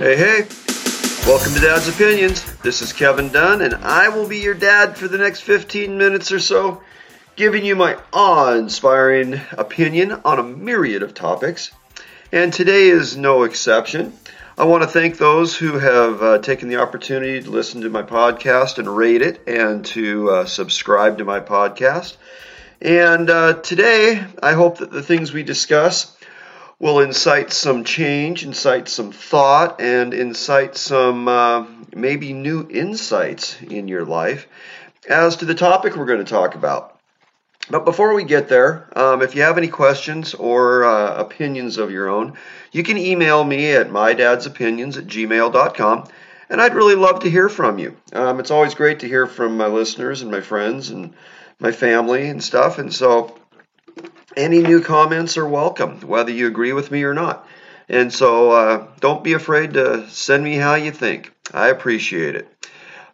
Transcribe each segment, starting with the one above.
Hey, hey. Welcome to Dad's Opinions. This is Kevin Dunn, and I will be your dad for the next 15 minutes or so, giving you my awe inspiring opinion on a myriad of topics. And today is no exception. I want to thank those who have uh, taken the opportunity to listen to my podcast and rate it and to uh, subscribe to my podcast. And uh, today, I hope that the things we discuss will incite some change, incite some thought, and incite some uh, maybe new insights in your life as to the topic we're going to talk about. But before we get there, um, if you have any questions or uh, opinions of your own, you can email me at mydadsopinions at gmail.com, and I'd really love to hear from you. Um, it's always great to hear from my listeners and my friends and my family and stuff, and so any new comments are welcome, whether you agree with me or not. And so uh, don't be afraid to send me how you think. I appreciate it.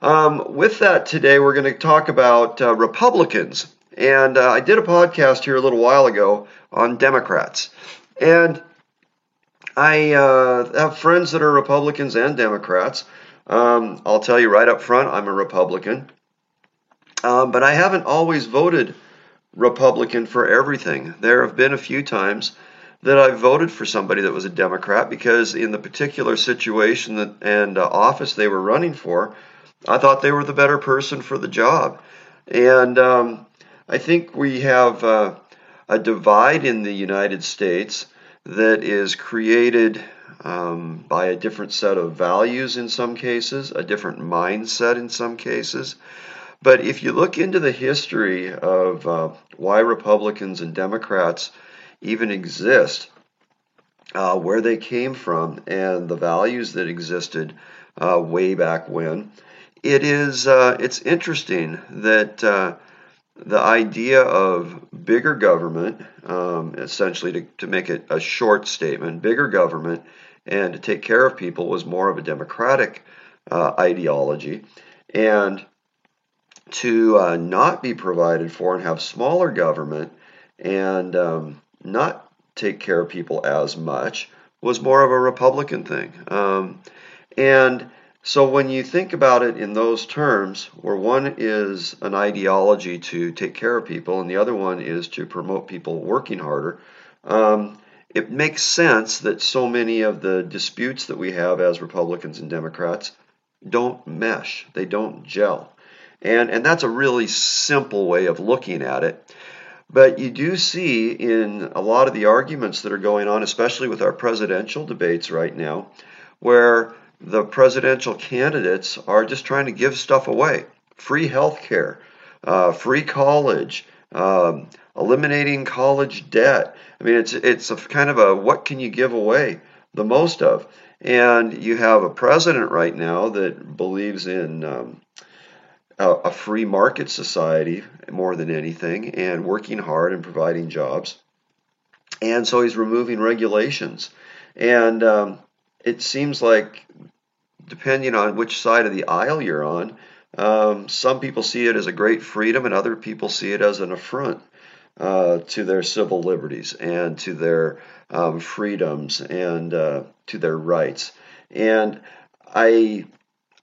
Um, with that, today we're going to talk about uh, Republicans. And uh, I did a podcast here a little while ago on Democrats. And I uh, have friends that are Republicans and Democrats. Um, I'll tell you right up front, I'm a Republican. Um, but I haven't always voted Republican for everything. There have been a few times that I voted for somebody that was a Democrat because in the particular situation that, and uh, office they were running for, I thought they were the better person for the job. And um, I think we have uh, a divide in the United States that is created um, by a different set of values in some cases, a different mindset in some cases. But if you look into the history of uh, why Republicans and Democrats even exist, uh, where they came from, and the values that existed uh, way back when, it is uh, it's interesting that uh, the idea of bigger government, um, essentially to, to make it a short statement, bigger government and to take care of people was more of a democratic uh, ideology, and to uh, not be provided for and have smaller government and um, not take care of people as much was more of a Republican thing. Um, and so when you think about it in those terms, where one is an ideology to take care of people and the other one is to promote people working harder, um, it makes sense that so many of the disputes that we have as Republicans and Democrats don't mesh, they don't gel. And, and that's a really simple way of looking at it. But you do see in a lot of the arguments that are going on, especially with our presidential debates right now, where the presidential candidates are just trying to give stuff away free health care, uh, free college, um, eliminating college debt. I mean, it's, it's a kind of a what can you give away the most of? And you have a president right now that believes in um, a, a free market society more than anything and working hard and providing jobs. And so he's removing regulations. And um, it seems like, depending on which side of the aisle you're on, um, some people see it as a great freedom and other people see it as an affront uh, to their civil liberties and to their um, freedoms and uh, to their rights. And I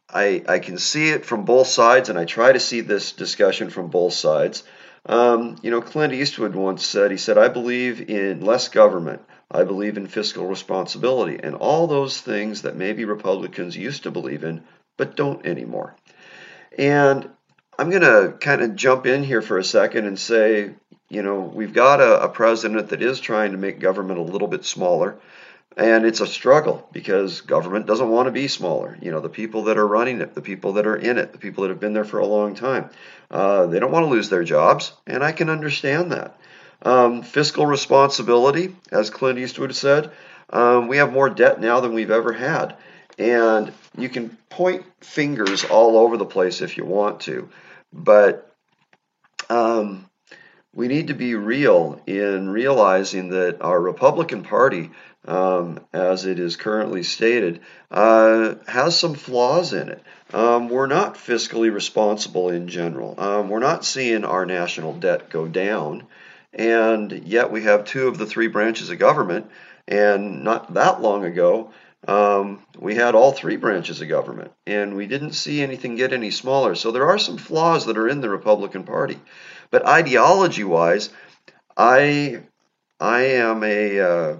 I, I can see it from both sides, and I try to see this discussion from both sides. Um, you know, Clint Eastwood once said, he said, I believe in less government. I believe in fiscal responsibility and all those things that maybe Republicans used to believe in, but don't anymore. And I'm going to kind of jump in here for a second and say, you know, we've got a, a president that is trying to make government a little bit smaller. And it's a struggle because government doesn't want to be smaller. You know, the people that are running it, the people that are in it, the people that have been there for a long time, uh, they don't want to lose their jobs, and I can understand that. Um, fiscal responsibility, as Clint Eastwood said, um, we have more debt now than we've ever had. And you can point fingers all over the place if you want to, but um, we need to be real in realizing that our Republican Party um, as it is currently stated, uh, has some flaws in it. Um, we're not fiscally responsible in general. Um, we're not seeing our national debt go down, and yet we have two of the three branches of government. And not that long ago, um, we had all three branches of government, and we didn't see anything get any smaller. So there are some flaws that are in the Republican Party, but ideology-wise, I I am a uh,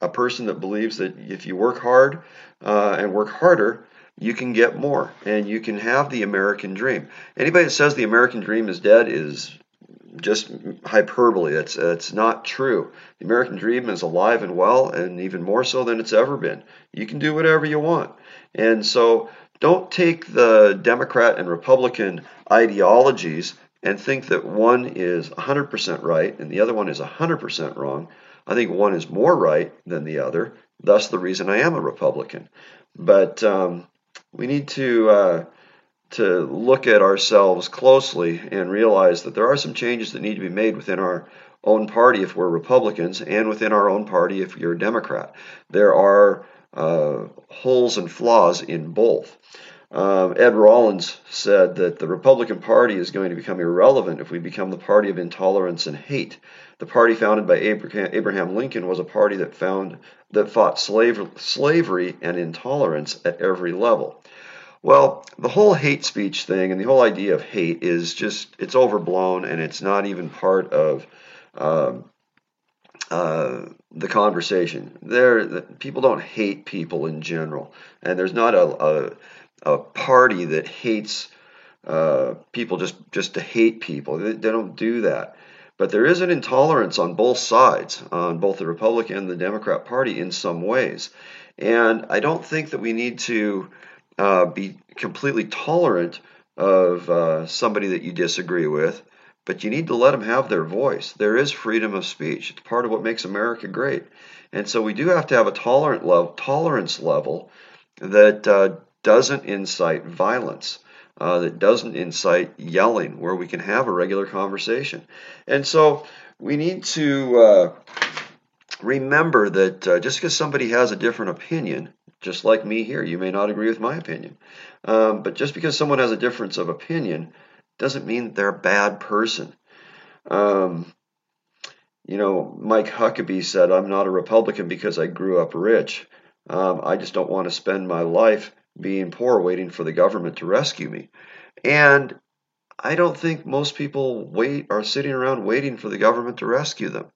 a person that believes that if you work hard uh, and work harder, you can get more, and you can have the American dream. Anybody that says the American dream is dead is just hyperbole. That's that's not true. The American dream is alive and well, and even more so than it's ever been. You can do whatever you want, and so don't take the Democrat and Republican ideologies and think that one is 100% right and the other one is 100% wrong. I think one is more right than the other. Thus, the reason I am a Republican. But um, we need to uh, to look at ourselves closely and realize that there are some changes that need to be made within our own party if we're Republicans and within our own party if you're a Democrat. There are uh, holes and flaws in both. Um, Ed Rollins said that the Republican Party is going to become irrelevant if we become the party of intolerance and hate. The party founded by Abraham Lincoln was a party that found that fought slave, slavery and intolerance at every level. Well, the whole hate speech thing and the whole idea of hate is just, it's overblown and it's not even part of um, uh, the conversation. There, the, people don't hate people in general, and there's not a, a, a party that hates uh, people just, just to hate people. They, they don't do that. But there is an intolerance on both sides, on both the Republican and the Democrat Party in some ways. And I don't think that we need to uh, be completely tolerant of uh, somebody that you disagree with, but you need to let them have their voice. There is freedom of speech. It's part of what makes America great. And so we do have to have a tolerant level, tolerance level that uh, doesn't incite violence. Uh, that doesn't incite yelling, where we can have a regular conversation. And so we need to uh, remember that uh, just because somebody has a different opinion just like me here. You may not agree with my opinion. Um, but just because someone has a difference of opinion doesn't mean they're a bad person. Um, you know, Mike Huckabee said, I'm not a Republican because I grew up rich. Um, I just don't want to spend my life being poor waiting for the government to rescue me. And I don't think most people wait are sitting around waiting for the government to rescue them.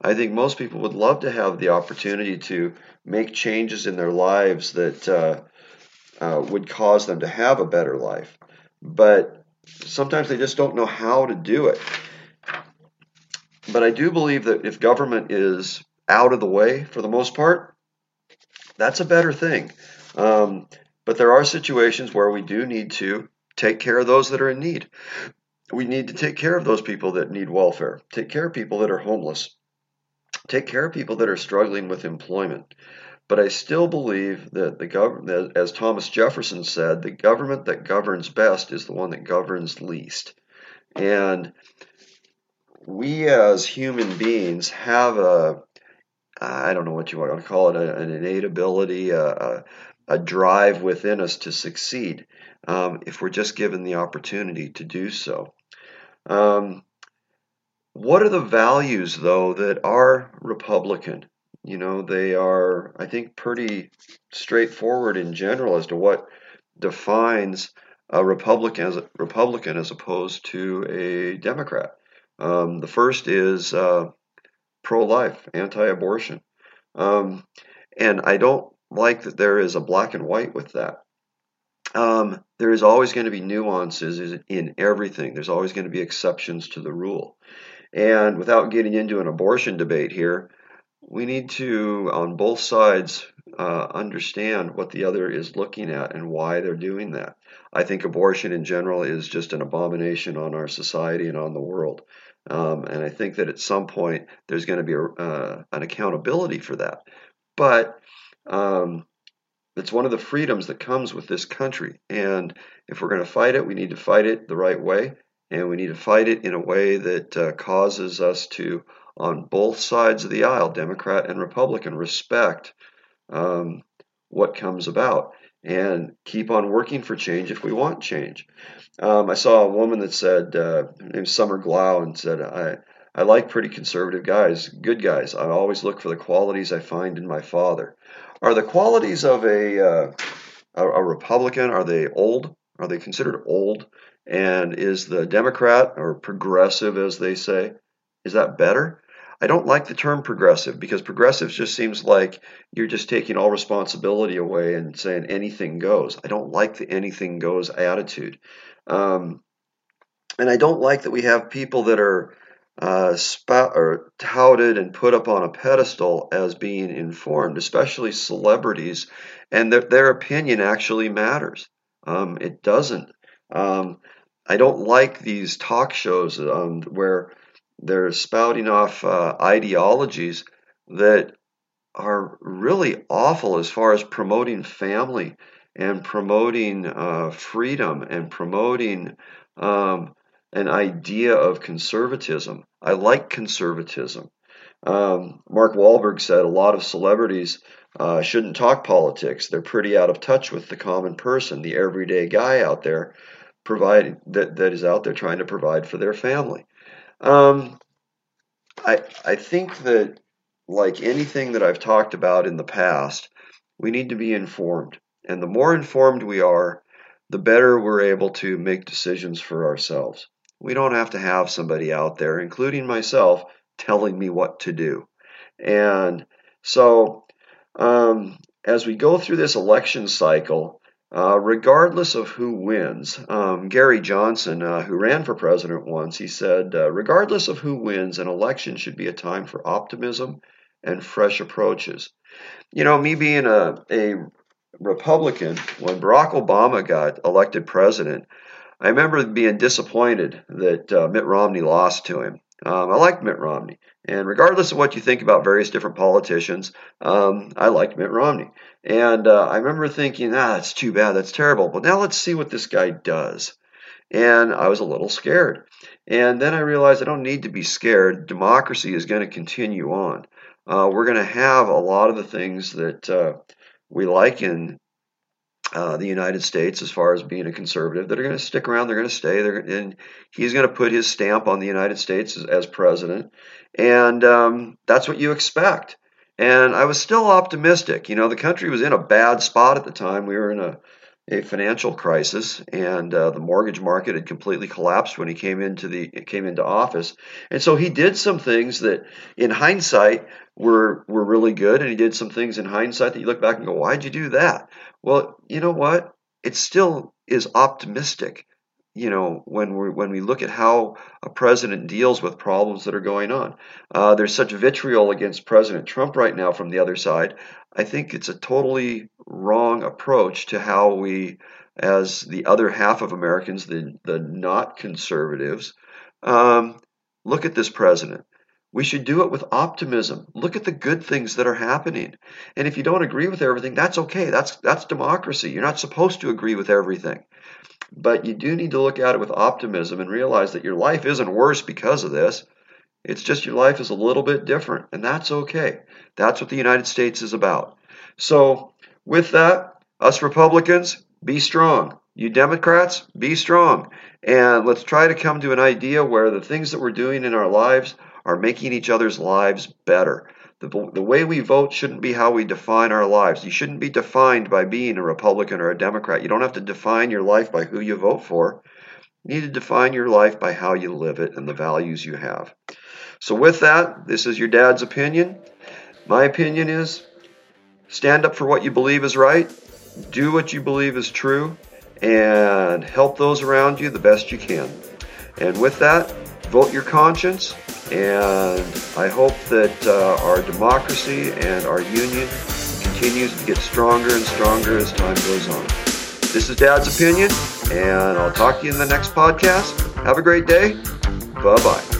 I think most people would love to have the opportunity to make changes in their lives that uh, uh, would cause them to have a better life. But sometimes they just don't know how to do it. But I do believe that if government is out of the way for the most part, that's a better thing. Um, but there are situations where we do need to take care of those that are in need. We need to take care of those people that need welfare, take care of people that are homeless, take care of people that are struggling with employment. But I still believe that the government, as Thomas Jefferson said, the government that governs best is the one that governs least. And we as human beings have a, I don't know what you want to call it, an innate ability, a, a, drive within us to succeed um, if we're just given the opportunity to do so. Um, what are the values, though, that are Republican? You know, they are, I think, pretty straightforward in general as to what defines a Republican as, a, Republican as opposed to a Democrat. Um, the first is uh, pro life, anti abortion. Um, and I don't like that there is a black and white with that. Um, there is always going to be nuances in everything, there's always going to be exceptions to the rule. And without getting into an abortion debate here, we need to, on both sides, uh, understand what the other is looking at and why they're doing that. I think abortion in general is just an abomination on our society and on the world. Um, and I think that at some point there's going to be a, uh, an accountability for that. But um, it's one of the freedoms that comes with this country. And if we're going to fight it, we need to fight it the right way and we need to fight it in a way that uh, causes us to, on both sides of the aisle, Democrat and Republican, respect um, what comes about and keep on working for change if we want change. Um, I saw a woman that said, uh, her name's Summer Glau, and said, I, I like pretty conservative guys, good guys. I always look for the qualities I find in my father. are the qualities of a, uh, a, Republican are they old? Are they considered old? And is the Democrat or progressive, as they say, is that better? I don't like the term progressive because progressive just seems like you're just taking all responsibility away and saying anything goes. I don't like the anything goes attitude. Um, and I don't like that we have people that are uh, spout or touted and put up on a pedestal as being informed, especially celebrities, and their, their opinion actually matters. Um, it doesn't. Um, I don't like these talk shows um, where they're spouting off uh, ideologies that are really awful as far as promoting family and promoting uh, freedom and promoting um, an idea of conservatism. I like conservatism. Um, Mark Wahlberg said a lot of celebrities uh, shouldn't talk politics. They're pretty out of touch with the common person, the everyday guy out there, providing that, that is out there trying to provide for their family. Um, I I think that like anything that I've talked about in the past, we need to be informed, and the more informed we are, the better we're able to make decisions for ourselves. We don't have to have somebody out there, including myself, telling me what to do. And so, um, as we go through this election cycle, uh, regardless of who wins, um, Gary Johnson, uh, who ran for president once, he said, uh, regardless of who wins, an election should be a time for optimism and fresh approaches. You know, me being a, a Republican, when Barack Obama got elected president, I remember being disappointed that uh, Mitt Romney lost to him. Um, I liked Mitt Romney. And regardless of what you think about various different politicians, um, I liked Mitt Romney. And uh, I remember thinking, ah, that's too bad. That's terrible. But now let's see what this guy does. And I was a little scared. And then I realized I don't need to be scared. Democracy is going to continue on. Uh, we're going to have a lot of the things that uh, we like in uh, the United States as far as being a conservative that are going to stick around. They're going to stay. They're, and he's going to put his stamp on the United States as, as president. And um, that's what you expect. And I was still optimistic. You know, the country was in a bad spot at the time. We were in a, a financial crisis, and uh, the mortgage market had completely collapsed when he came into the came into office. And so he did some things that, in hindsight, were were really good. And he did some things in hindsight that you look back and go, "Why'd you do that?" Well, you know what? It still is optimistic. You know, when we when we look at how a president deals with problems that are going on, uh, there's such vitriol against President Trump right now from the other side. I think it's a totally wrong approach to how we, as the other half of Americans, the the not conservatives, um, look at this president. We should do it with optimism. Look at the good things that are happening. And if you don't agree with everything, that's okay. That's that's democracy. You're not supposed to agree with everything. But you do need to look at it with optimism and realize that your life isn't worse because of this. It's just your life is a little bit different, and that's okay. That's what the United States is about. So, with that, us Republicans, be strong. You Democrats, be strong. And let's try to come to an idea where the things that we're doing in our lives are making each other's lives better. The, the way we vote shouldn't be how we define our lives. You shouldn't be defined by being a Republican or a Democrat. You don't have to define your life by who you vote for. You need to define your life by how you live it and the values you have. So, with that, this is your dad's opinion. My opinion is stand up for what you believe is right, do what you believe is true, and help those around you the best you can. And with that, vote your conscience and I hope that uh, our democracy and our union continues to get stronger and stronger as time goes on. This is Dad's Opinion, and I'll talk to you in the next podcast. Have a great day. Bye bye.